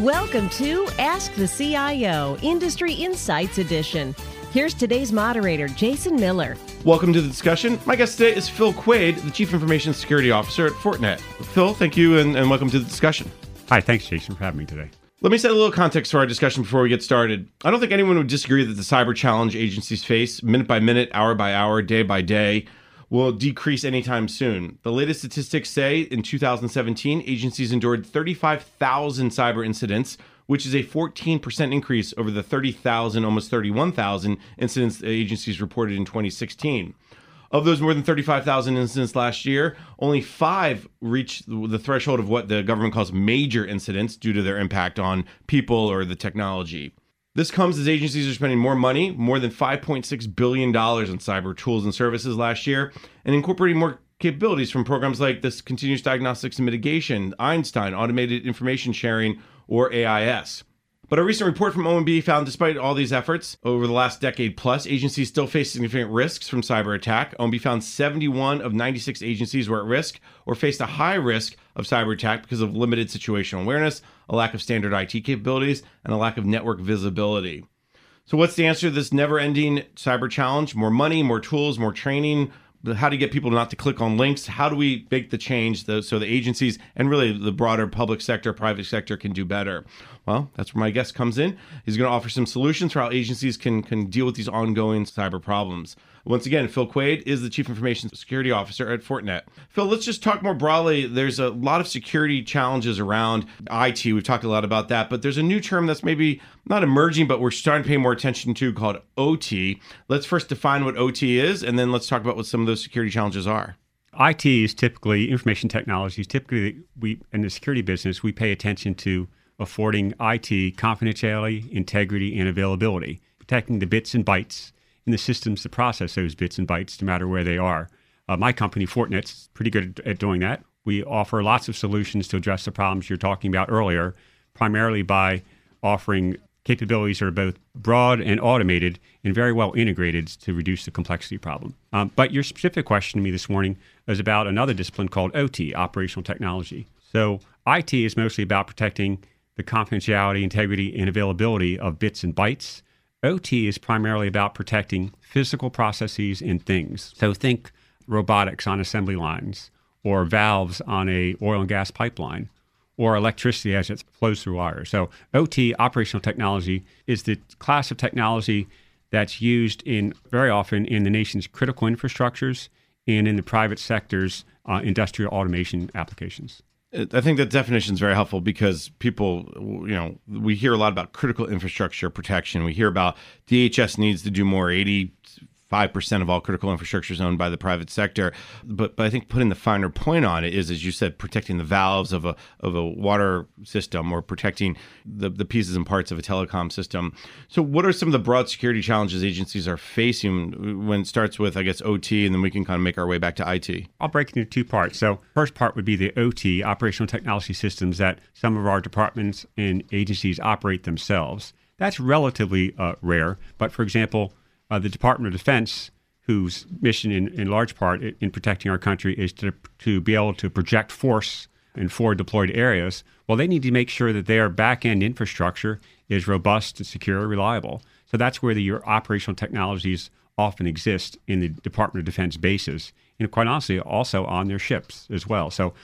Welcome to Ask the CIO Industry Insights Edition. Here's today's moderator, Jason Miller. Welcome to the discussion. My guest today is Phil Quade, the Chief Information Security Officer at Fortinet. Phil, thank you and, and welcome to the discussion. Hi, thanks, Jason, for having me today. Let me set a little context for our discussion before we get started. I don't think anyone would disagree that the cyber challenge agencies face, minute by minute, hour by hour, day by day, will decrease anytime soon. The latest statistics say in 2017, agencies endured 35,000 cyber incidents, which is a 14% increase over the 30,000, almost 31,000 incidents agencies reported in 2016. Of those more than 35,000 incidents last year, only five reached the threshold of what the government calls major incidents due to their impact on people or the technology. This comes as agencies are spending more money, more than $5.6 billion on cyber tools and services last year, and incorporating more capabilities from programs like this continuous diagnostics and mitigation, Einstein, automated information sharing, or AIS. But a recent report from OMB found despite all these efforts over the last decade plus, agencies still face significant risks from cyber attack. OMB found 71 of 96 agencies were at risk or faced a high risk of cyber attack because of limited situational awareness, a lack of standard IT capabilities, and a lack of network visibility. So, what's the answer to this never ending cyber challenge? More money, more tools, more training, how to get people not to click on links how do we make the change so the agencies and really the broader public sector private sector can do better well that's where my guest comes in he's going to offer some solutions for how agencies can can deal with these ongoing cyber problems once again, Phil Quade is the Chief Information Security Officer at Fortinet. Phil, let's just talk more broadly. There's a lot of security challenges around IT. We've talked a lot about that, but there's a new term that's maybe not emerging, but we're starting to pay more attention to called OT. Let's first define what OT is, and then let's talk about what some of those security challenges are. IT is typically information technologies. Typically, we in the security business we pay attention to affording IT confidentiality, integrity, and availability, protecting the bits and bytes in the systems to process those bits and bytes, no matter where they are. Uh, my company, Fortinet's pretty good at doing that. We offer lots of solutions to address the problems you're talking about earlier, primarily by offering capabilities that are both broad and automated and very well integrated to reduce the complexity problem. Um, but your specific question to me this morning is about another discipline called OT, operational technology. So IT is mostly about protecting the confidentiality, integrity, and availability of bits and bytes OT is primarily about protecting physical processes and things. So think robotics on assembly lines or valves on a oil and gas pipeline or electricity as it flows through wires. So OT, operational technology, is the class of technology that's used in very often in the nation's critical infrastructures and in the private sector's uh, industrial automation applications. I think that definition is very helpful because people, you know, we hear a lot about critical infrastructure protection. We hear about DHS needs to do more. 80 five percent of all critical infrastructure is owned by the private sector. But but I think putting the finer point on it is, as you said, protecting the valves of a of a water system or protecting the, the pieces and parts of a telecom system. So what are some of the broad security challenges agencies are facing when it starts with I guess OT and then we can kind of make our way back to IT? I'll break into two parts. So first part would be the OT, operational technology systems that some of our departments and agencies operate themselves. That's relatively uh, rare, but for example, uh, the Department of Defense, whose mission in, in large part in protecting our country is to, to be able to project force in forward deployed areas, well, they need to make sure that their back end infrastructure is robust and secure, reliable. So that's where the, your operational technologies often exist in the Department of Defense bases, and quite honestly, also on their ships as well. So,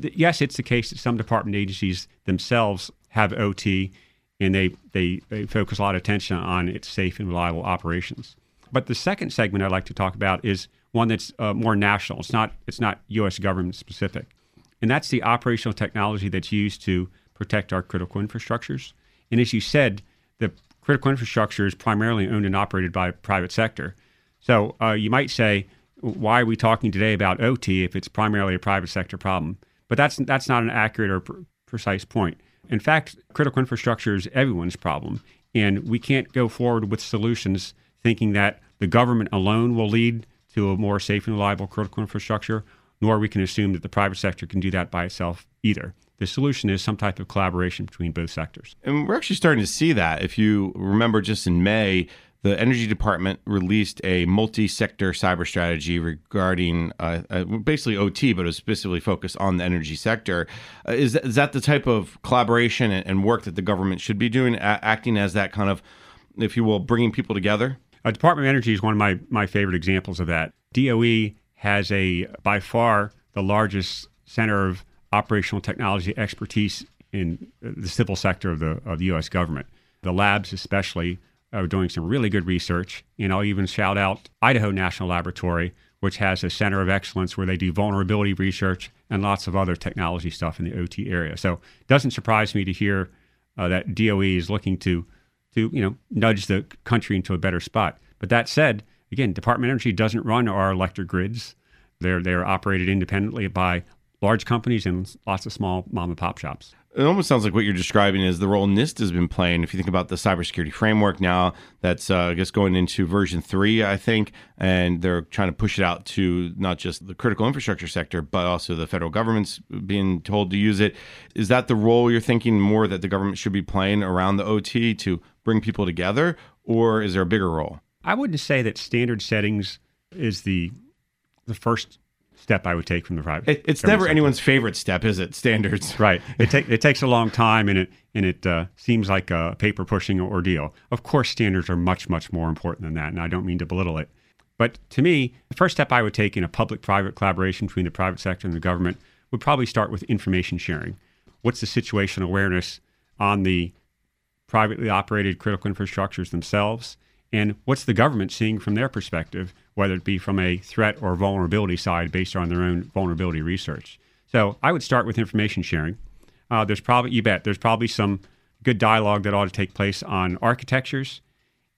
th- yes, it's the case that some department agencies themselves have OT and they, they, they focus a lot of attention on its safe and reliable operations. But the second segment I'd like to talk about is one that's uh, more national. It's not it's not U.S. government specific, and that's the operational technology that's used to protect our critical infrastructures. And as you said, the critical infrastructure is primarily owned and operated by private sector. So uh, you might say, why are we talking today about OT if it's primarily a private sector problem? But that's that's not an accurate or pr- precise point. In fact, critical infrastructure is everyone's problem. And we can't go forward with solutions thinking that the government alone will lead to a more safe and reliable critical infrastructure, nor we can assume that the private sector can do that by itself either. The solution is some type of collaboration between both sectors. And we're actually starting to see that. If you remember just in May, the Energy Department released a multi-sector cyber strategy regarding uh, uh, basically OT, but it was specifically focused on the energy sector. Uh, is, that, is that the type of collaboration and, work that the government should be doing, acting as that kind of, if you will, bringing people together? Uh, Department of Energy is one of my, my favorite examples of that. DOE has a by far the largest center of operational technology expertise in the civil sector of the of the U.S. government. The labs, especially, are doing some really good research. And I'll even shout out Idaho National Laboratory, which has a center of excellence where they do vulnerability research and lots of other technology stuff in the OT area. So it doesn't surprise me to hear uh, that DOE is looking to to you know nudge the country into a better spot. But that said, again, Department of Energy doesn't run our electric grids. They're they're operated independently by large companies and lots of small mom and pop shops. It almost sounds like what you're describing is the role NIST has been playing. If you think about the cybersecurity framework now, that's uh, I guess going into version three, I think, and they're trying to push it out to not just the critical infrastructure sector, but also the federal government's being told to use it. Is that the role you're thinking more that the government should be playing around the OT to bring people together, or is there a bigger role? I wouldn't say that standard settings is the the first step I would take from the private. It, it's never sector. anyone's favorite step, is it? Standards, right? It, ta- it takes a long time, and it and it uh, seems like a paper pushing ordeal. Of course, standards are much much more important than that, and I don't mean to belittle it. But to me, the first step I would take in a public-private collaboration between the private sector and the government would probably start with information sharing. What's the situation awareness on the privately operated critical infrastructures themselves? And what's the government seeing from their perspective, whether it be from a threat or vulnerability side based on their own vulnerability research? So I would start with information sharing. Uh, there's probably, you bet, there's probably some good dialogue that ought to take place on architectures.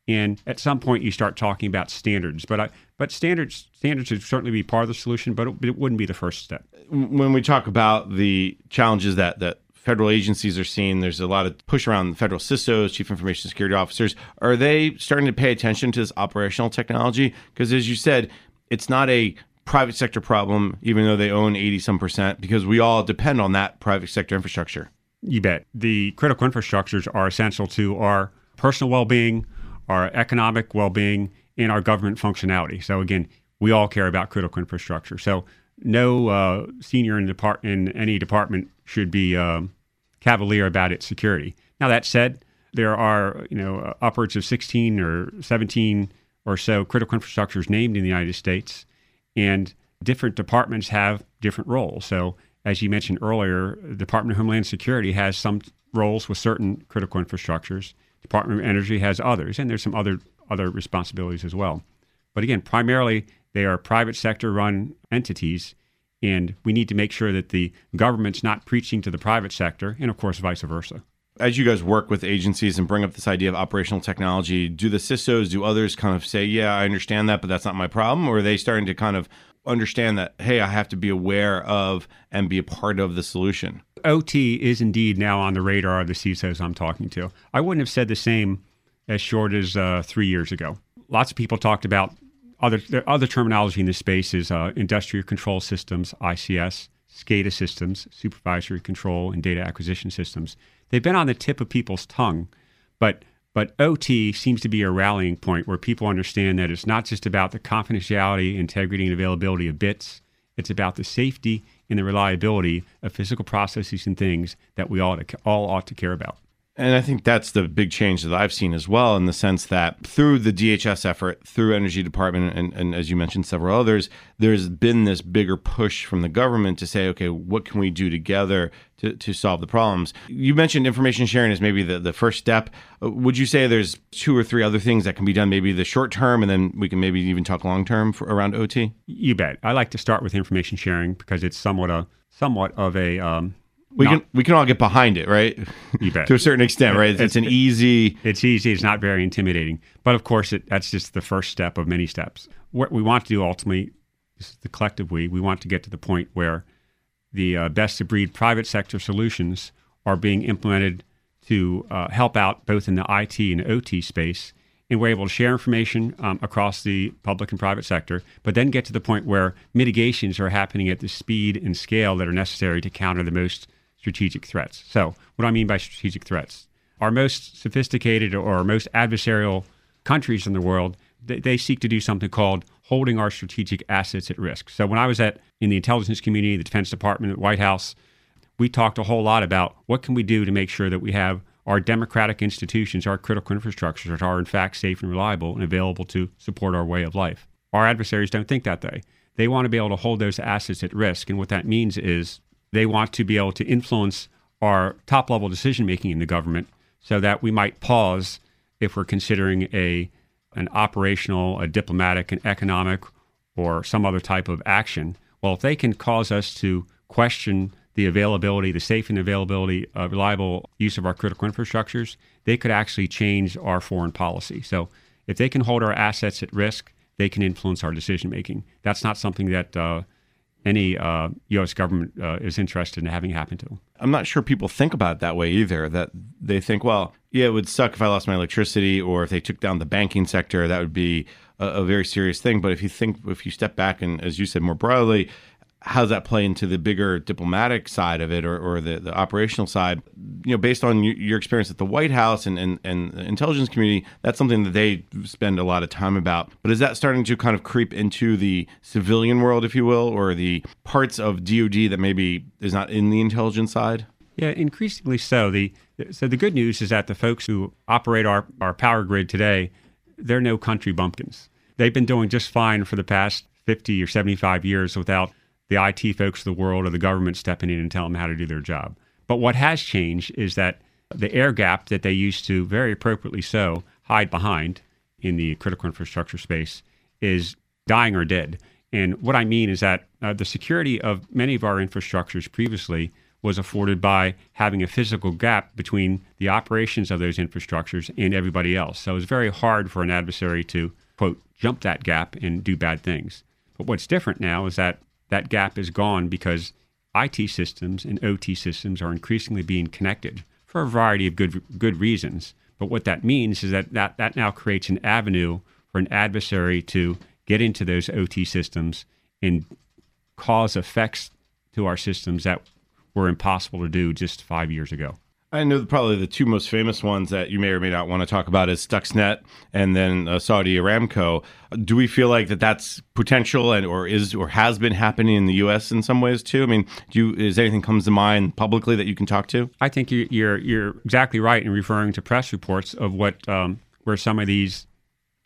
And at some point, you start talking about standards. But I, but standards standards would certainly be part of the solution, but it, it wouldn't be the first step. When we talk about the challenges that that federal agencies are seeing there's a lot of push around federal CISOs, chief information security officers. Are they starting to pay attention to this operational technology? Because as you said, it's not a private sector problem, even though they own 80 some percent, because we all depend on that private sector infrastructure. You bet. The critical infrastructures are essential to our personal well being, our economic well being, and our government functionality. So, again, we all care about critical infrastructure. So, no uh, senior in, depart- in any department should be um, cavalier about its security. Now that said, there are you know uh, upwards of 16 or 17 or so critical infrastructures named in the United States, and different departments have different roles. So as you mentioned earlier, the Department of Homeland Security has some roles with certain critical infrastructures. Department of Energy has others, and there's some other other responsibilities as well. But again, primarily they are private sector run entities and we need to make sure that the government's not preaching to the private sector, and of course, vice versa. As you guys work with agencies and bring up this idea of operational technology, do the CISOs, do others kind of say, yeah, I understand that, but that's not my problem? Or are they starting to kind of understand that, hey, I have to be aware of and be a part of the solution? OT is indeed now on the radar of the CISOs I'm talking to. I wouldn't have said the same as short as uh, three years ago. Lots of people talked about other other terminology in this space is uh, industrial control systems, ICS, SCADA systems, supervisory control and data acquisition systems. They've been on the tip of people's tongue, but but OT seems to be a rallying point where people understand that it's not just about the confidentiality, integrity, and availability of bits. It's about the safety and the reliability of physical processes and things that we all, all ought to care about. And I think that's the big change that I've seen as well, in the sense that through the DHS effort, through Energy Department, and, and, as you mentioned, several others, there's been this bigger push from the government to say, okay, what can we do together to, to solve the problems? You mentioned information sharing is maybe the, the first step. Would you say there's two or three other things that can be done, maybe the short term, and then we can maybe even talk long term around OT? You bet. I like to start with information sharing because it's somewhat a somewhat of a um, we not, can we can all get behind it, right? You bet. to a certain extent, right? It's, it's, an easy. It's easy. It's not very intimidating, but of course, it, that's just the first step of many steps. What we want to do ultimately, this is the collective we. We want to get to the point where the uh, best of breed private sector solutions are being implemented to uh, help out both in the IT and OT space, and we're able to share information um, across the public and private sector, but then get to the point where mitigations are happening at the speed and scale that are necessary to counter the most strategic threats. So, what do I mean by strategic threats? Our most sophisticated or most adversarial countries in the world, they, they seek to do something called holding our strategic assets at risk. So when I was at in the intelligence community, the Defense Department, the White House, we talked a whole lot about what can we do to make sure that we have our democratic institutions, our critical infrastructures are in fact safe and reliable and available to support our way of life. Our adversaries don't think that way. They want to be able to hold those assets at risk. And what that means is they want to be able to influence our top level decision making in the government so that we might pause if we're considering a an operational, a diplomatic, an economic, or some other type of action. Well, if they can cause us to question the availability, the safe and availability, uh, reliable use of our critical infrastructures, they could actually change our foreign policy. So if they can hold our assets at risk, they can influence our decision making. That's not something that uh, any uh, U.S. government uh, is interested in having happen to. Them. I'm not sure people think about it that way either. That they think, well, yeah, it would suck if I lost my electricity, or if they took down the banking sector, that would be a, a very serious thing. But if you think, if you step back and, as you said, more broadly, how does that play into the bigger diplomatic side of it or, or the, the operational side? You know, based on your experience at the White House and, and, and the intelligence community, that's something that they spend a lot of time about. But is that starting to kind of creep into the civilian world, if you will, or the parts of DoD that maybe is not in the intelligence side? Yeah, increasingly so. The so the good news is that the folks who operate our, our power grid today, they're no country bumpkins. They've been doing just fine for the past 50 or 75 years without the IT folks of the world or the government stepping in and telling them how to do their job. But what has changed is that the air gap that they used to, very appropriately so, hide behind in the critical infrastructure space is dying or dead. And what I mean is that uh, the security of many of our infrastructures previously was afforded by having a physical gap between the operations of those infrastructures and everybody else. So it's very hard for an adversary to, quote, jump that gap and do bad things. But what's different now is that that gap is gone because IT systems and OT systems are increasingly being connected for a variety of good good reasons. But what that means is that that, that now creates an avenue for an adversary to get into those OT systems and cause effects to our systems that were impossible to do just five years ago. I know probably the two most famous ones that you may or may not want to talk about is Stuxnet and then uh, Saudi Aramco. Do we feel like that that's potential and or is or has been happening in the U.S. in some ways too? I mean, do you, is anything comes to mind publicly that you can talk to? I think you're you're exactly right in referring to press reports of what um, where some of these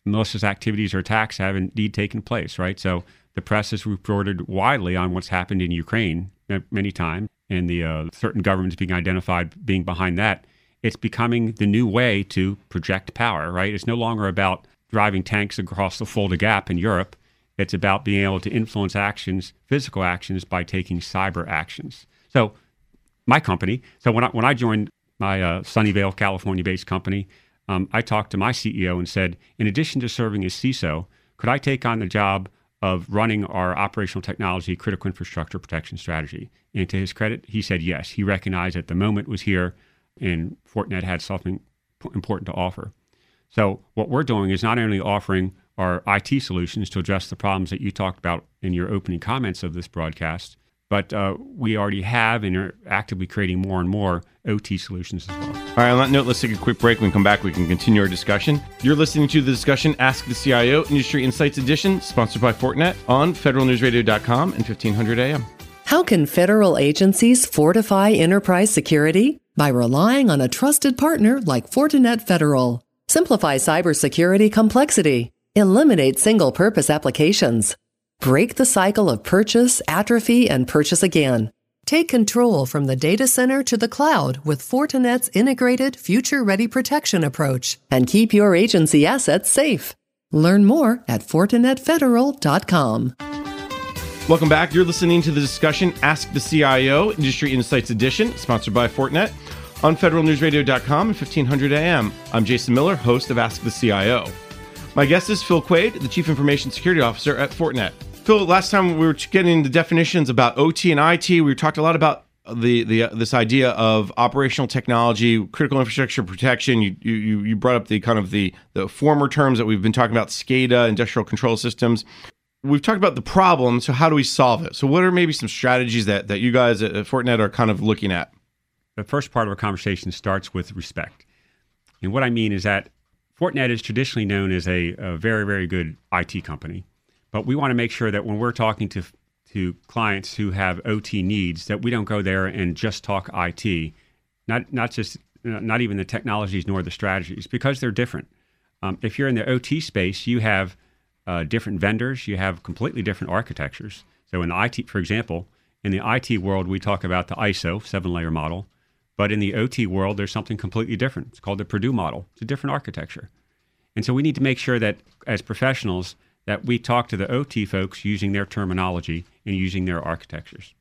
malicious activities or attacks have indeed taken place. Right, so the press has reported widely on what's happened in Ukraine many times and the uh, certain governments being identified being behind that, it's becoming the new way to project power, right? It's no longer about driving tanks across the Fulda Gap in Europe. It's about being able to influence actions, physical actions, by taking cyber actions. So, my company, so when I, when I joined my uh, Sunnyvale, California based company, um, I talked to my CEO and said, in addition to serving as CISO, could I take on the job of running our operational technology critical infrastructure protection strategy. And to his credit, he said yes. He recognized that the moment was here and Fortinet had something important to offer. So, what we're doing is not only offering our IT solutions to address the problems that you talked about in your opening comments of this broadcast, but uh, we already have and are actively creating more and more OT solutions as well. All right, on that note, let's take a quick break. When we come back, we can continue our discussion. You're listening to the discussion Ask the CIO Industry Insights Edition, sponsored by Fortinet on federalnewsradio.com and 1500 AM. How can federal agencies fortify enterprise security? By relying on a trusted partner like Fortinet Federal. Simplify cybersecurity complexity. Eliminate single purpose applications Break the cycle of purchase, atrophy, and purchase again. Take control from the data center to the cloud with Fortinet's integrated future ready protection approach and keep your agency assets safe. Learn more at FortinetFederal.com. Welcome back. You're listening to the discussion Ask the CIO Industry Insights Edition, sponsored by Fortinet on federalnewsradio.com and 1500 AM. I'm Jason Miller, host of Ask the CIO. My guest is Phil Quade, the Chief Information Security Officer at Fortinet. Phil, last time we were getting the definitions about OT and IT. We talked a lot about the the uh, this idea of operational technology, critical infrastructure protection. You you you brought up the kind of the the former terms that we've been talking about, SCADA, industrial control systems. We've talked about the problem. So how do we solve it? So what are maybe some strategies that that you guys at Fortinet are kind of looking at? The first part of our conversation starts with respect, and what I mean is that Fortinet is traditionally known as a, a very, very good IT company, but we want to make sure that when we're talking to to clients who have OT needs, that we don't go there and just talk IT, not not just not even the technologies nor the strategies, because they're different. Um, if you're in the OT space, you have uh, different vendors, you have completely different architectures. So in the IT, for example, in the IT world, we talk about the ISO seven layer model, but in the OT world, there's something completely different. It's called the Purdue model. It's a different architecture, and so we need to make sure that as professionals that we talk to the OT folks using their terminology and using their architectures.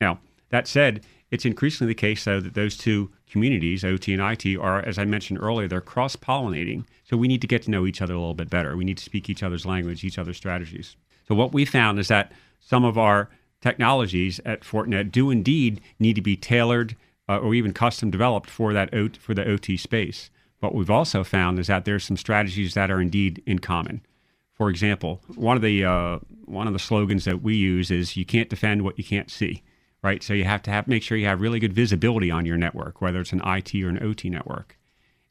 Now, that said, it's increasingly the case, though, that those two communities, OT and IT, are, as I mentioned earlier, they're cross pollinating. So we need to get to know each other a little bit better. We need to speak each other's language, each other's strategies. So what we found is that some of our technologies at Fortinet do indeed need to be tailored uh, or even custom developed for that o- for the OT space. What we've also found is that there's some strategies that are indeed in common. For example, one of the uh, one of the slogans that we use is "You can't defend what you can't see." Right, so you have to have make sure you have really good visibility on your network, whether it's an IT or an OT network,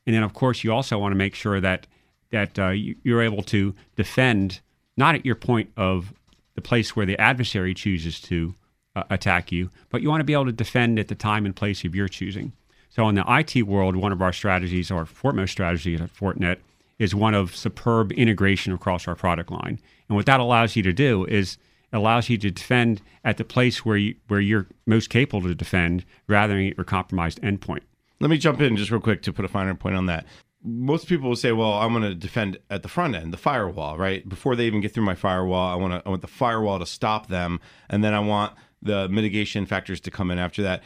and then of course you also want to make sure that that uh, you're able to defend not at your point of the place where the adversary chooses to uh, attack you, but you want to be able to defend at the time and place of your choosing. So in the IT world, one of our strategies, our foremost strategy at Fortinet, is one of superb integration across our product line. And what that allows you to do is allows you to defend at the place where you where you're most capable to defend rather than your compromised endpoint. Let me jump in just real quick to put a finer point on that. Most people will say, "Well, I'm going to defend at the front end, the firewall, right? Before they even get through my firewall, I want to I want the firewall to stop them, and then I want the mitigation factors to come in after that."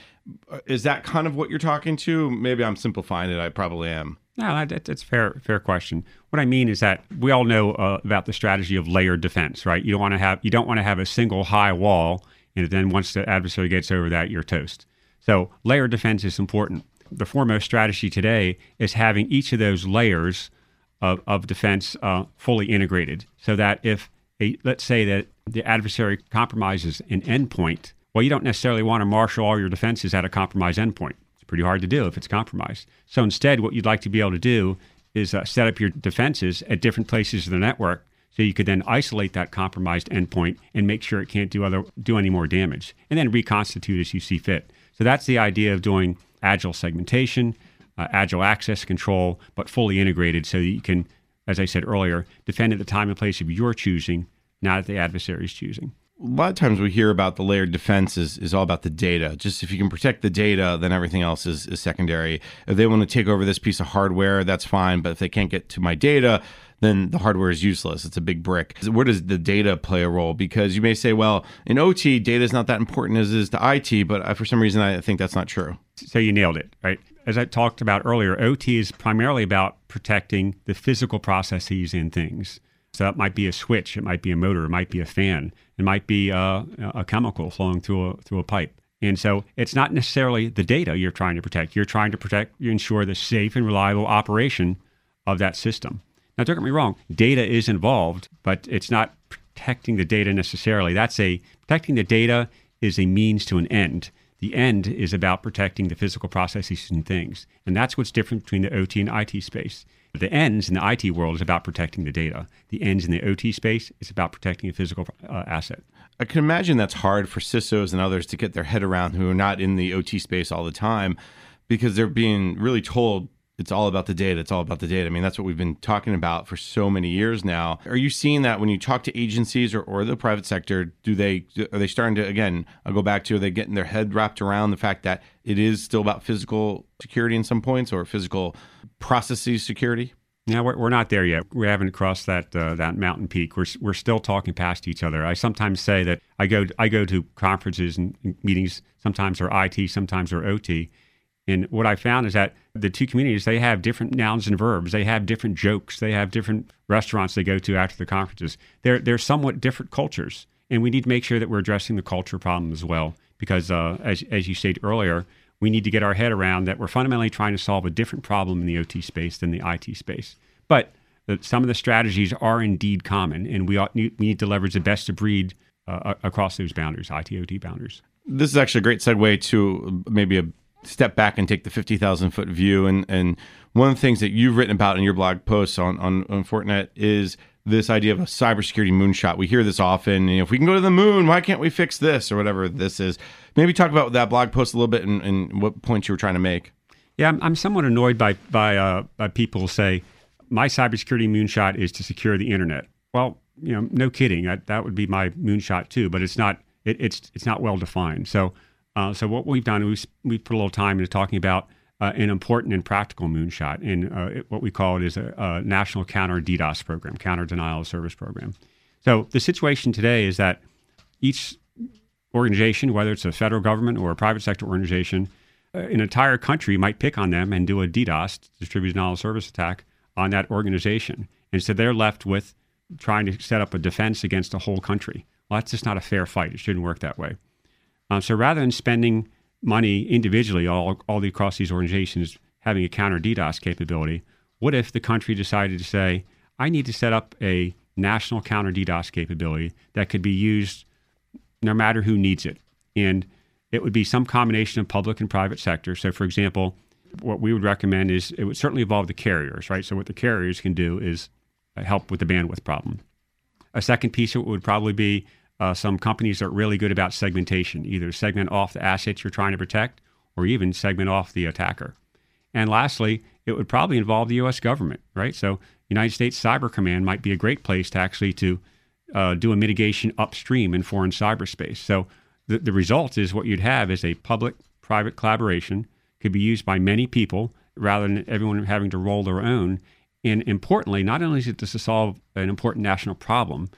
Is that kind of what you're talking to? Maybe I'm simplifying it. I probably am. No, that, that's fair. Fair question. What I mean is that we all know uh, about the strategy of layered defense, right? You don't want to have you don't want to have a single high wall, and then once the adversary gets over that, you're toast. So layered defense is important. The foremost strategy today is having each of those layers of, of defense uh, fully integrated, so that if a, let's say that the adversary compromises an endpoint, well, you don't necessarily want to marshal all your defenses at a compromised endpoint pretty hard to do if it's compromised. So instead, what you'd like to be able to do is uh, set up your defenses at different places of the network so you could then isolate that compromised endpoint and make sure it can't do other do any more damage and then reconstitute as you see fit so that's the idea of doing agile segmentation uh, agile access control but fully integrated so that you can as i said earlier defend at the time and place of your choosing not at the adversary's choosing a lot of times we hear about the layered defense is, is all about the data. Just if you can protect the data, then everything else is, is secondary. If they want to take over this piece of hardware, that's fine. But if they can't get to my data, then the hardware is useless. It's a big brick. Where does the data play a role? Because you may say, well, in OT, data is not that important as is to IT, but for some reason, I think that's not true. So you nailed it, right? As I talked about earlier, OT is primarily about protecting the physical processes and things. So that might be a switch, it might be a motor, it might be a fan, it might be a, a chemical flowing through a, through a pipe. And so it's not necessarily the data you're trying to protect. You're trying to protect, you ensure the safe and reliable operation of that system. Now, don't get me wrong, data is involved, but it's not protecting the data necessarily. That's a protecting the data is a means to an end. The end is about protecting the physical processes and things. And that's what's different between the OT and IT space. The ends in the IT world is about protecting the data. The ends in the OT space is about protecting a physical uh, asset. I can imagine that's hard for CISOs and others to get their head around who are not in the OT space all the time because they're being really told it's all about the data. It's all about the data. I mean, that's what we've been talking about for so many years now. Are you seeing that when you talk to agencies or, or the private sector? Do they are they starting to again? I'll go back to are they getting their head wrapped around the fact that it is still about physical security in some points or physical processes security? Yeah, we're, we're not there yet. We haven't crossed that uh, that mountain peak. We're we're still talking past each other. I sometimes say that I go I go to conferences and meetings. Sometimes they're IT, sometimes they're OT, and what I found is that the two communities, they have different nouns and verbs. They have different jokes. They have different restaurants they go to after the conferences. They're, they're somewhat different cultures. And we need to make sure that we're addressing the culture problem as well. Because uh, as, as you stated earlier, we need to get our head around that we're fundamentally trying to solve a different problem in the OT space than the IT space. But some of the strategies are indeed common, and we, ought, we need to leverage the best of breed uh, across those boundaries, IT OT boundaries. This is actually a great segue to maybe a step back and take the 50,000 foot view. And, and one of the things that you've written about in your blog posts on, on, on Fortinet is this idea of a cybersecurity moonshot. We hear this often. You know, if we can go to the moon, why can't we fix this or whatever this is? Maybe talk about that blog post a little bit and, and what points you were trying to make. Yeah, I'm, I'm somewhat annoyed by by, uh, by people who say my cybersecurity moonshot is to secure the internet. Well, you know, no kidding. That that would be my moonshot too, but it's not. It, it's it's not well defined. So, uh, so what we've done, is we've we put a little time into talking about uh, an important and practical moonshot, in uh, what we call it is a, a, national counter DDoS program, counter denial of service program. So the situation today is that each organization, whether it's a federal government or a private sector organization, uh, an entire country might pick on them and do a DDoS, distributed denial of service attack, on that organization. And so they're left with trying to set up a defense against a whole country. Well, that's just not a fair fight. It shouldn't work that way. Um, so rather than spending money individually all, all across these organizations having a counter DDoS capability, what if the country decided to say, I need to set up a national counter DDoS capability that could be used no matter who needs it? And it would be some combination of public and private sector. So, for example, what we would recommend is it would certainly involve the carriers, right? So, what the carriers can do is help with the bandwidth problem. A second piece of it would probably be uh, some companies are really good about segmentation, either segment off the assets you're trying to protect or even segment off the attacker. And lastly, it would probably involve the U.S. government, right? So, United States Cyber Command might be a great place to actually to uh, do a mitigation upstream in foreign cyberspace. So, the, the result is what you'd have is a public-private collaboration could be used by many people rather than everyone having to roll their own. And importantly, not only is it to solve an important national problem,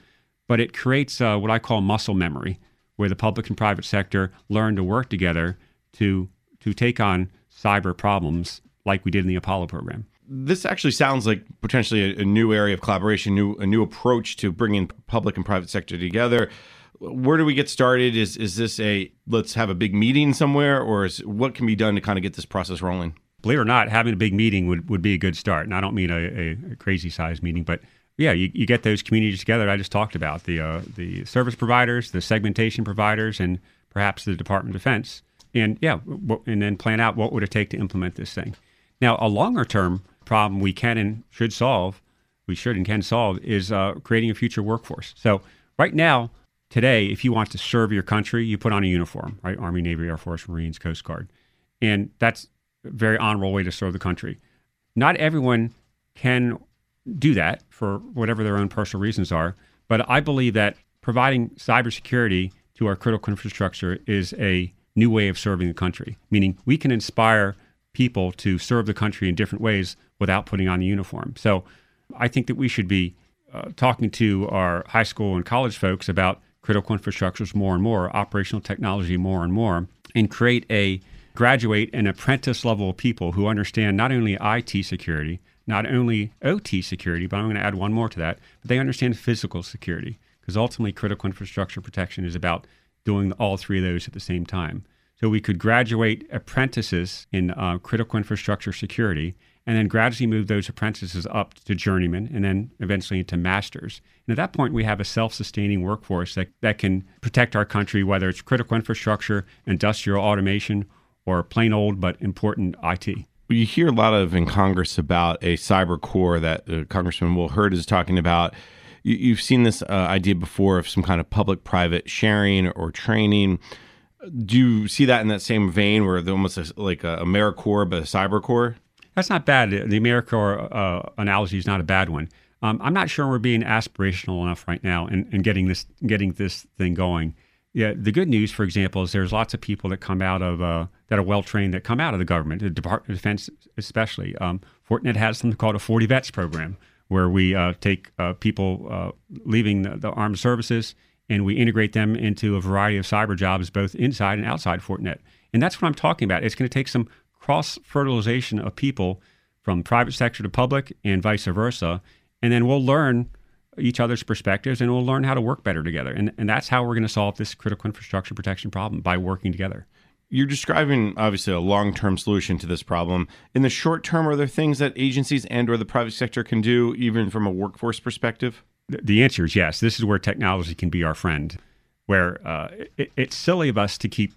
but it creates uh, what I call muscle memory, where the public and private sector learn to work together to to take on cyber problems like we did in the Apollo program. This actually sounds like potentially a, a new area of collaboration, new a new approach to bringing public and private sector together. Where do we get started? Is is this a let's have a big meeting somewhere, or is what can be done to kind of get this process rolling? Believe it or not, having a big meeting would, would be a good start. And I don't mean a, a crazy size meeting, but yeah, you, you get those communities together. I just talked about the uh, the service providers, the segmentation providers, and perhaps the Department of Defense. And yeah, and then plan out what would it take to implement this thing. Now, a longer term problem we can and should solve, we should and can solve, is uh, creating a future workforce. So right now, today, if you want to serve your country, you put on a uniform, right? Army, Navy, Air Force, Marines, Coast Guard, and that's a very honorable way to serve the country. Not everyone can do that for whatever their own personal reasons are. But I believe that providing cybersecurity to our critical infrastructure is a new way of serving the country, meaning we can inspire people to serve the country in different ways without putting on the uniform. So I think that we should be uh, talking to our high school and college folks about critical infrastructures more and more, operational technology more and more, and create a graduate and apprentice level of people who understand not only IT security, not only OT security, but I'm going to add one more to that, but they understand physical security because ultimately critical infrastructure protection is about doing all three of those at the same time. So we could graduate apprentices in uh, critical infrastructure security and then gradually move those apprentices up to journeymen and then eventually into masters. And at that point, we have a self sustaining workforce that, that can protect our country, whether it's critical infrastructure, industrial automation, or plain old but important IT you hear a lot of in Congress about a cyber corps that uh, Congressman Will Hurd is talking about. You, have seen this uh, idea before of some kind of public-private sharing or training. Do you see that in that same vein, where they're almost a, like a AmeriCorps but a cyber corps? That's not bad. The AmeriCorps uh, analogy is not a bad one. Um, I'm not sure we're being aspirational enough right now in, in getting this getting this thing going. Yeah, the good news, for example, is there's lots of people that come out of uh, that are well trained that come out of the government, the Department of Defense especially. Um, Fortinet has something called a FortiVets program, where we uh, take uh, people uh, leaving the, the, armed services and we integrate them into a variety of cyber jobs, both inside and outside Fortinet. And that's what I'm talking about. It's going to take some cross fertilization of people from private sector to public and vice versa, and then we'll learn each other's perspectives and we'll learn how to work better together. And, and that's how we're going to solve this critical infrastructure protection problem by working together. You're describing obviously a long-term solution to this problem. In the short term, are there things that agencies and or the private sector can do, even from a workforce perspective? The answer is yes. This is where technology can be our friend. Where uh, it, it's silly of us to keep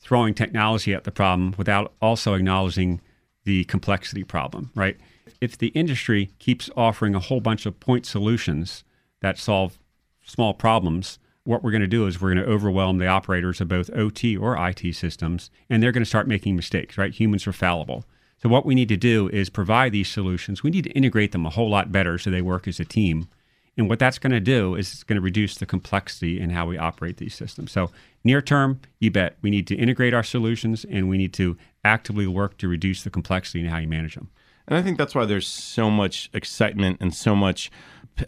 throwing technology at the problem without also acknowledging the complexity problem, right? If the industry keeps offering a whole bunch of point solutions that solve small problems, what we're going to do is we're going to overwhelm the operators of both OT or IT systems, and they're going to start making mistakes, right? Humans are fallible. So, what we need to do is provide these solutions. We need to integrate them a whole lot better so they work as a team. And what that's going to do is it's going to reduce the complexity in how we operate these systems. So, near term, you bet we need to integrate our solutions and we need to actively work to reduce the complexity in how you manage them. And I think that's why there's so much excitement and so much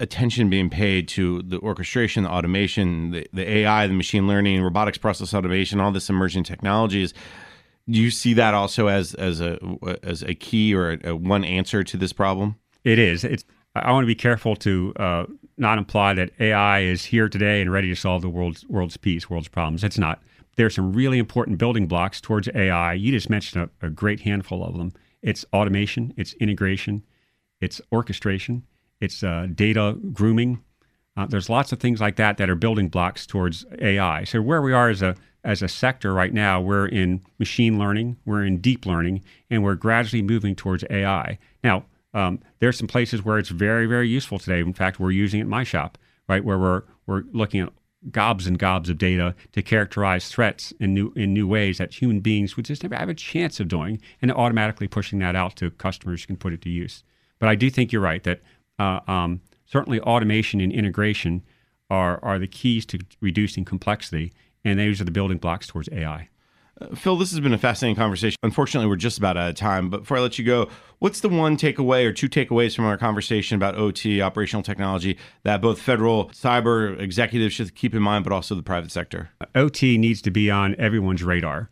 attention being paid to the orchestration, the automation, the, the AI, the machine learning, robotics process automation, all this emerging technologies. Do you see that also as as a as a key or a, a one answer to this problem? It is. It's. I want to be careful to uh, not imply that AI is here today and ready to solve the world's world's peace, world's problems. It's not. There are some really important building blocks towards AI. You just mentioned a, a great handful of them. It's automation, it's integration, it's orchestration, it's uh, data grooming. Uh, there's lots of things like that that are building blocks towards AI. So where we are as a as a sector right now, we're in machine learning, we're in deep learning, and we're gradually moving towards AI. Now, um, there's some places where it's very, very useful today. In fact, we're using it in my shop, right, where we're we're looking at gobs and gobs of data to characterize threats in new in new ways that human beings would just never have a chance of doing, and automatically pushing that out to customers who can put it to use. But I do think you're right that uh, um, certainly automation and integration are are the keys to reducing complexity, and those are the building blocks towards AI. Phil, this has been a fascinating conversation. Unfortunately, we're just about out of time. But before I let you go, what's the one takeaway or two takeaways from our conversation about OT, operational technology, that both federal cyber executives should keep in mind, but also the private sector? OT needs to be on everyone's radar,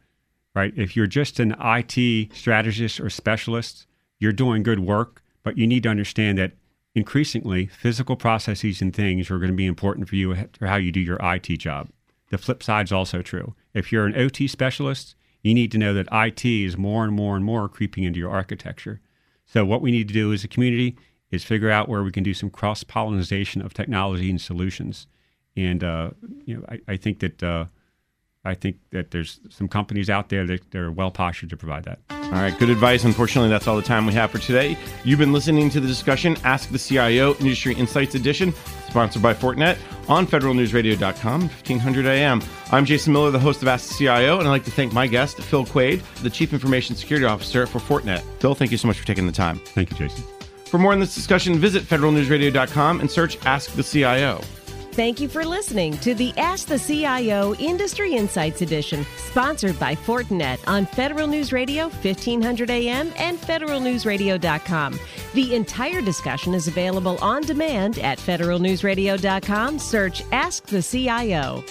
right? If you're just an IT strategist or specialist, you're doing good work, but you need to understand that increasingly physical processes and things are going to be important for you for how you do your IT job. The flip side is also true. If you're an OT specialist, you need to know that IT is more and more and more creeping into your architecture. So what we need to do as a community is figure out where we can do some cross pollination of technology and solutions. And uh, you know, I, I think that uh, I think that there's some companies out there that they're well postured to provide that. All right, good advice. Unfortunately, that's all the time we have for today. You've been listening to the discussion Ask the CIO Industry Insights Edition, sponsored by Fortinet on federalnewsradio.com, 1500 AM. I'm Jason Miller, the host of Ask the CIO, and I'd like to thank my guest, Phil Quade, the Chief Information Security Officer for Fortinet. Phil, thank you so much for taking the time. Thank you, Jason. For more on this discussion, visit federalnewsradio.com and search Ask the CIO. Thank you for listening to the Ask the CIO Industry Insights Edition, sponsored by Fortinet on Federal News Radio 1500 AM and federalnewsradio.com. The entire discussion is available on demand at federalnewsradio.com. Search Ask the CIO.